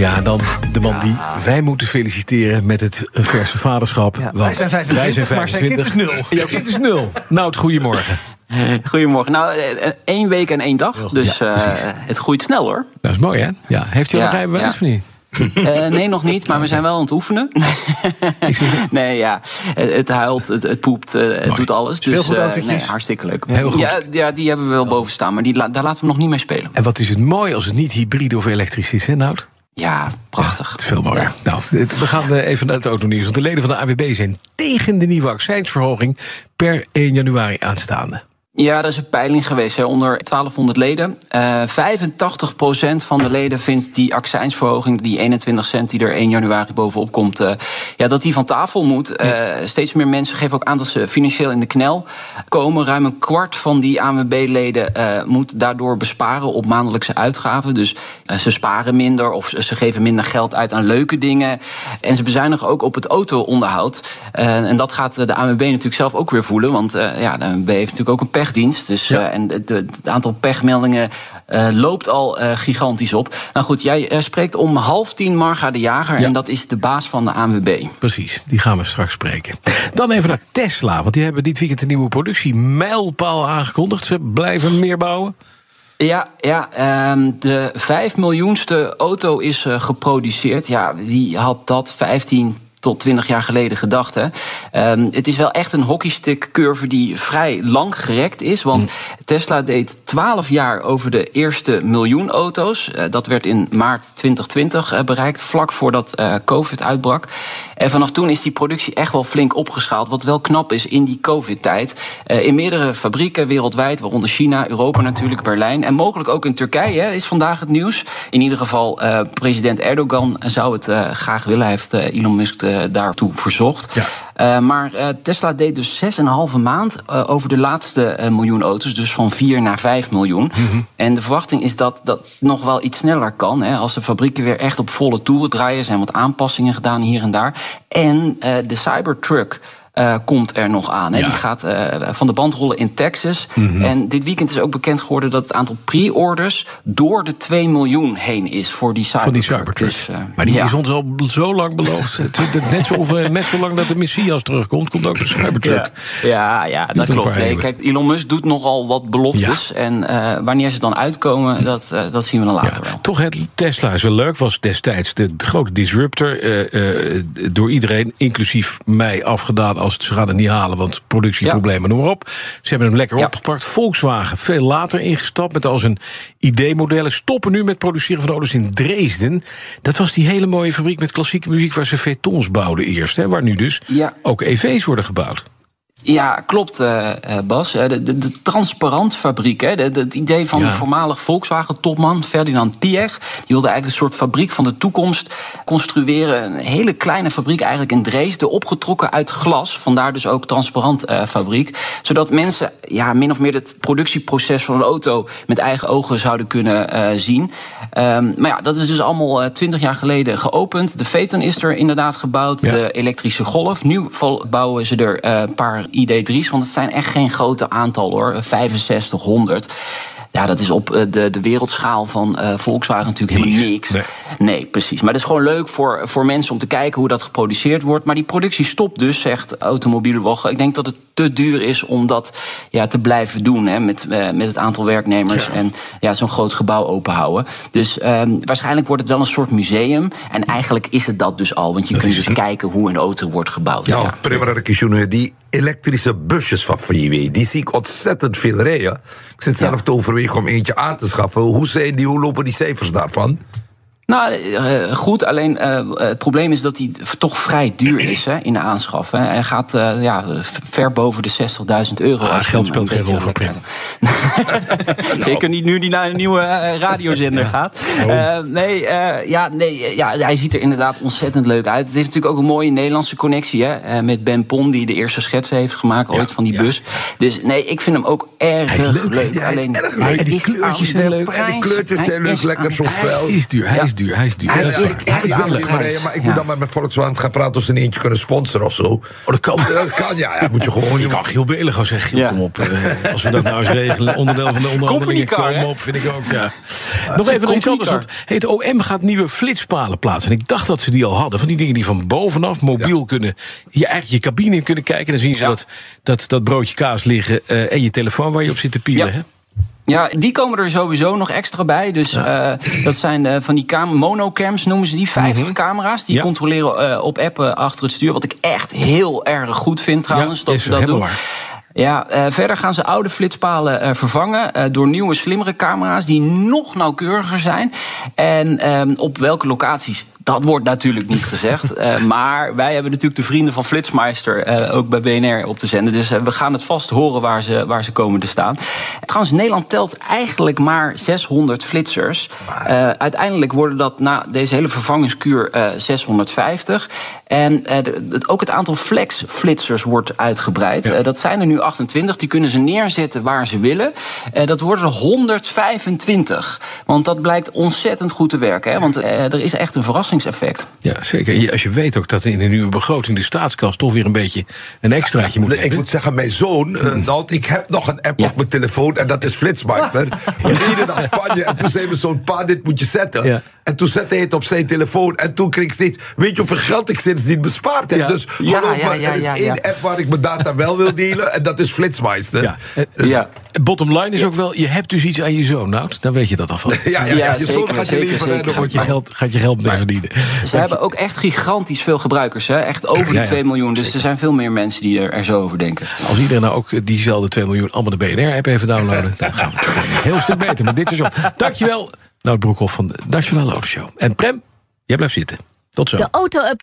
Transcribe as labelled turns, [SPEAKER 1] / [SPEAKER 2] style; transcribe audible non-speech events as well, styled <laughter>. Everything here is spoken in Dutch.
[SPEAKER 1] Ja, dan de man die wij moeten feliciteren met het verse vaderschap.
[SPEAKER 2] Ja,
[SPEAKER 1] want
[SPEAKER 2] wij zijn 25,
[SPEAKER 1] wij zijn
[SPEAKER 2] maar zijn kind is nul.
[SPEAKER 1] Jouw kind is nul. Nou, goedemorgen.
[SPEAKER 3] Goedemorgen. Nou, eh, eh, één week en één dag. Dus
[SPEAKER 1] Ja,
[SPEAKER 3] eh, het groeit snel hoor.
[SPEAKER 1] Dat is mooi, hè? Ja. Heeft hij al
[SPEAKER 3] Ja,
[SPEAKER 1] een rijbewijs
[SPEAKER 3] ja.
[SPEAKER 1] of niet?
[SPEAKER 3] Eh, nee, nog niet, maar we zijn wel aan het oefenen. <laughs> Nee, ja. Het, het huilt, het, het poept, het
[SPEAKER 1] Mooi.
[SPEAKER 3] doet alles. Dus eh, nee, hartstikke leuk.
[SPEAKER 1] Heel goed.
[SPEAKER 3] Ja, ja, die hebben we wel boven staan, maar die, daar laten we nog niet mee spelen.
[SPEAKER 1] En wat is het mooi als het niet hybride of elektrisch is, hè, Nout?
[SPEAKER 3] Ja, prachtig.
[SPEAKER 1] Is veel mooier.
[SPEAKER 3] Ja.
[SPEAKER 1] Nou, we gaan eh, even naar het autonieuws. Want de leden van de AWB zijn tegen de nieuwe accijnsverhoging per 1 januari aanstaande.
[SPEAKER 3] Ja, er is een peiling geweest hè, onder 1200 leden. Eh 85% van de leden vindt die accijnsverhoging, die 21 cent die er 1 januari bovenop komt, eh, ja, dat die van tafel moet. Eh, steeds meer mensen geven ook aan dat ze financieel in de knel komen. Ruim een kwart van die ANWB-leden eh, moet daardoor besparen op maandelijkse uitgaven. Dus eh, ze sparen minder of ze geven minder geld uit aan leuke dingen. En ze bezuinigen ook op het auto-onderhoud. Eh, en dat gaat eh, de ANWB natuurlijk zelf ook weer voelen. Want eh, ja, de ANWB heeft natuurlijk ook een pechdienst. Dus,
[SPEAKER 1] Ja.
[SPEAKER 3] eh, en het, het aantal pechmeldingen eh, loopt al eh, gigantisch op. Nou goed, jij spreekt om half tien Marga de Jager.
[SPEAKER 1] Ja.
[SPEAKER 3] En dat is de baas van de ANWB.
[SPEAKER 1] Precies, die gaan we straks spreken. Dan even naar Tesla, want die hebben dit weekend een nieuwe productiemijlpaal aangekondigd. Ze blijven meer bouwen.
[SPEAKER 3] Ja, ja ehm, de vijf miljoenste auto is geproduceerd. Ja, wie had dat 15 tot 20 jaar geleden gedacht? Hè? Ehm, het is wel echt een hockeystick-curve die vrij lang gerekt is. Want Tesla deed 12 jaar over de eerste miljoen auto's. Eh, dat werd in maart 2020 eh, bereikt, vlak voordat eh, COVID uitbrak. En vanaf toen is die productie echt wel flink opgeschaald. Wat wel knap is in die COVID-tijd. In meerdere fabrieken wereldwijd, waaronder China, Europa natuurlijk, Berlijn. En mogelijk ook in Turkije hè, is vandaag het nieuws. In ieder geval, president Erdogan zou het graag willen. Hij heeft Elon Musk daartoe verzocht.
[SPEAKER 1] Ja.
[SPEAKER 3] Eh, maar eh, Tesla deed dus 6,5 maand eh, over de laatste eh, miljoen auto's. Dus van 4 naar 5 miljoen. En de verwachting is dat dat nog wel iets sneller kan. Hè, als de fabrieken weer echt op volle toeren draaien. Zijn wat aanpassingen gedaan hier en daar. En eh, de Cybertruck. Eh, komt er nog aan.
[SPEAKER 1] Ja.
[SPEAKER 3] Die gaat eh, van de band rollen in Texas.
[SPEAKER 1] Mhm.
[SPEAKER 3] En dit weekend is ook bekend geworden dat het aantal pre-orders door de 2 miljoen heen is voor die Cybertruck.
[SPEAKER 1] Van die Cybertruck.
[SPEAKER 3] Dus, eh,
[SPEAKER 1] maar die
[SPEAKER 3] ja.
[SPEAKER 1] is ons al zo lang beloofd. <laughs> Net, zo, net zo lang dat de Messias terugkomt, komt ook de Cybertruck.
[SPEAKER 3] Ja, ja, dat klopt. Nee, kijk, Elon Musk doet nogal wat beloftes. En wanneer ze dan uitkomen, dat, dat zien we dan later wel.
[SPEAKER 1] toch, het Tesla is wel leuk. Was destijds de, grote disruptor. door iedereen, inclusief mij, afgedaan als het, ze gaan het niet halen. Want productieproblemen, noem maar op. Ze hebben hem lekker opgepakt. Volkswagen veel later ingestapt met als een idee-modellen. Stoppen nu met produceren van auto's in Dresden. Dat was die hele mooie fabriek met klassieke muziek waar ze vetons bouwden eerst. Hè, waar nu dus ook EV's worden gebouwd.
[SPEAKER 3] Ja, klopt, eh, eh, Bas. Eh, De, de, de transparantfabriek, hè, de, de- het idee van
[SPEAKER 1] Ja.
[SPEAKER 3] de voormalig Volkswagen-topman Ferdinand Piech. Die wilde eigenlijk een soort fabriek van de toekomst construeren. Een hele kleine fabriek eigenlijk in Dresden, opgetrokken uit glas. Vandaar dus ook transparant fabriek. Zodat mensen ja, min of meer het productieproces van een auto met eigen ogen zouden kunnen zien. Ehm, maar ja, dat is dus allemaal twintig jaar geleden geopend. De Phaeton is er inderdaad gebouwd.
[SPEAKER 1] Ja.
[SPEAKER 3] De elektrische golf. Nu bouwen ze er een paar ID3's, want het zijn echt geen grote aantal hoor. 6500. Ja, dat is op eh, de, de wereldschaal van eh, Volkswagen natuurlijk helemaal
[SPEAKER 1] Niks. Nee.
[SPEAKER 3] Nee, precies. Maar het is gewoon leuk voor, voor mensen om te kijken hoe dat geproduceerd wordt. Maar die productie stopt dus, zegt Automobielwoche. Ik denk dat het te duur is om dat ja, te blijven doen. Hè, met, eh, met het aantal werknemers
[SPEAKER 1] Ja.
[SPEAKER 3] en ja, zo'n groot gebouw openhouden. Dus ehm, waarschijnlijk wordt het wel een soort museum. En eigenlijk is het dat dus al. Want je
[SPEAKER 1] Dat
[SPEAKER 3] kunt dus kijken hoe een auto wordt gebouwd.
[SPEAKER 4] Ja,
[SPEAKER 3] Ja.
[SPEAKER 4] Primera die elektrische busjes van VW, die zie ik ontzettend veel rijden. Ik zit zelf te overwegen om eentje aan te schaffen. Hoe, zijn die, hoe lopen die cijfers daarvan?
[SPEAKER 3] Nou, uh, goed. Alleen uh, het probleem is dat hij toch vrij duur <clears throat> is hè, in de aanschaf. Hè. Hij gaat uh, ja, ver boven de 60.000 euro.
[SPEAKER 1] Ah, geld speelt geen rol voor Prim. <laughs>
[SPEAKER 3] Zeker niet nu die naar een nieuwe radiozender <laughs> gaat. Oh. nee, ja, nee ja, hij ziet er inderdaad ontzettend leuk uit. Het heeft natuurlijk ook een mooie Nederlandse connectie hè, met Ben Pon, die de eerste schetsen heeft gemaakt ooit ja, van die ja. bus. Dus nee, ik vind hem ook erg
[SPEAKER 4] leuk.
[SPEAKER 3] leuk.
[SPEAKER 4] Ja,
[SPEAKER 3] Alleen,
[SPEAKER 4] erg leuk.
[SPEAKER 3] hij
[SPEAKER 1] die
[SPEAKER 3] is
[SPEAKER 1] kleurtjes zijn leuk.
[SPEAKER 4] Die kleurtjes zijn leuk, lekker zo.
[SPEAKER 1] Hij is duur, hij is duur, hij is duur.
[SPEAKER 4] Hij
[SPEAKER 1] is
[SPEAKER 4] echt maar, maar ik moet dan met mijn Volkswagen gaan praten of ze een eentje kunnen sponsoren of zo.
[SPEAKER 1] Oh, dat kan.
[SPEAKER 4] Dat kan, ja. ja moet je gewoon...
[SPEAKER 1] Je kan Giel Belen gaan zeggen, Giel,
[SPEAKER 3] Ja.
[SPEAKER 1] kom op. eh, als we dat nou eens regelen, onderdeel van de onderhandelingen, kom op, vind ik ook, ja. <laughs> Nog even nog iets anders. Want het OM gaat nieuwe flitspalen plaatsen. En ik dacht dat ze die al hadden. Van die dingen die van bovenaf mobiel kunnen... je eigenlijk je cabine in kunnen kijken. Dan zien ze
[SPEAKER 3] Ja.
[SPEAKER 1] dat, dat, dat broodje kaas liggen eh, en je telefoon waar je op zit te pielen.
[SPEAKER 3] Ja.
[SPEAKER 1] Hè?
[SPEAKER 3] Ja, die komen er sowieso nog extra bij. Dus eh, dat zijn eh, van die cam monocams, noemen ze die. 50 camera's. Die
[SPEAKER 1] Mhm. Ja.
[SPEAKER 3] controleren eh, op appen achter het stuur. Wat ik echt heel erg goed vind trouwens,
[SPEAKER 1] Ja,
[SPEAKER 3] dat ze dat doen.
[SPEAKER 1] waar.
[SPEAKER 3] Ja, verder gaan ze oude flitspalen vervangen door nieuwe, slimmere camera's die nog nauwkeuriger zijn. En ehm, op welke locaties? Dat wordt natuurlijk niet gezegd. <laughs> Eh, maar wij hebben natuurlijk de vrienden van Flitsmeister eh, ook bij BNR op te zenden. Dus eh, we gaan het vast horen waar ze, waar ze komen te staan. Trouwens, Nederland telt eigenlijk maar 600 flitsers. Uiteindelijk worden dat na deze hele vervangingskuur eh, 650. En de- ook het aantal flex-flitsers wordt uitgebreid.
[SPEAKER 1] Ja.
[SPEAKER 3] Dat zijn er nu 28. Die kunnen ze neerzetten waar ze willen. Dat worden er 125. Want dat blijkt ontzettend goed te werken. Hè? Want er is echt een verrassingseffect.
[SPEAKER 1] Ja, zeker. Als je weet ook dat in de nieuwe begroting de staatskas toch weer een beetje een extraatje moet
[SPEAKER 4] ik
[SPEAKER 1] hebben.
[SPEAKER 4] moet zeggen, mijn zoon, nou, ik heb nog een app
[SPEAKER 3] Ja.
[SPEAKER 4] op mijn telefoon en dat is Flitsmeister. We reden naar Spanje en toen zei mijn zoon, pa, dit moet je zetten.
[SPEAKER 1] Ja.
[SPEAKER 4] En toen zette hij het op zijn telefoon en toen kreeg ik steeds, weet je hoeveel geld ik sindsdien bespaard heb?
[SPEAKER 1] Ja.
[SPEAKER 4] Dus geloof
[SPEAKER 3] ja,
[SPEAKER 4] er is
[SPEAKER 3] ja,
[SPEAKER 4] één
[SPEAKER 3] ja.
[SPEAKER 4] app waar ik mijn data wel wil delen en dat is Flitsmeister.
[SPEAKER 1] Ja. Eh,
[SPEAKER 4] Dus-
[SPEAKER 3] Ja.
[SPEAKER 1] Bottom line is ook wel, je hebt dus iets aan je zoon, Nout. Dan weet je dat alvast. <laughs>
[SPEAKER 4] Ja, ja, ja,
[SPEAKER 3] Ja,
[SPEAKER 4] je zoon
[SPEAKER 3] zeker,
[SPEAKER 4] gaat je
[SPEAKER 3] zeker,
[SPEAKER 4] hè, dan
[SPEAKER 1] Gaat je geld, gaat je geld mee verdienen.
[SPEAKER 3] Ze hebben ook echt gigantisch veel gebruikers. Hè? Echt over
[SPEAKER 1] Ja,
[SPEAKER 3] de
[SPEAKER 1] ja,
[SPEAKER 3] 2 miljoen. Dus er zijn veel meer mensen die er, er zo over denken.
[SPEAKER 1] Als iedereen nou ook diezelfde 2 miljoen allemaal de BNR-app even downloaden... dan gaan we het een heel stuk beter met dit seizoen. Dankjewel, Nout Broekhoff van de Nationale Autoshow. En Prem, jij blijft zitten. Tot zo.
[SPEAKER 5] De auto-up.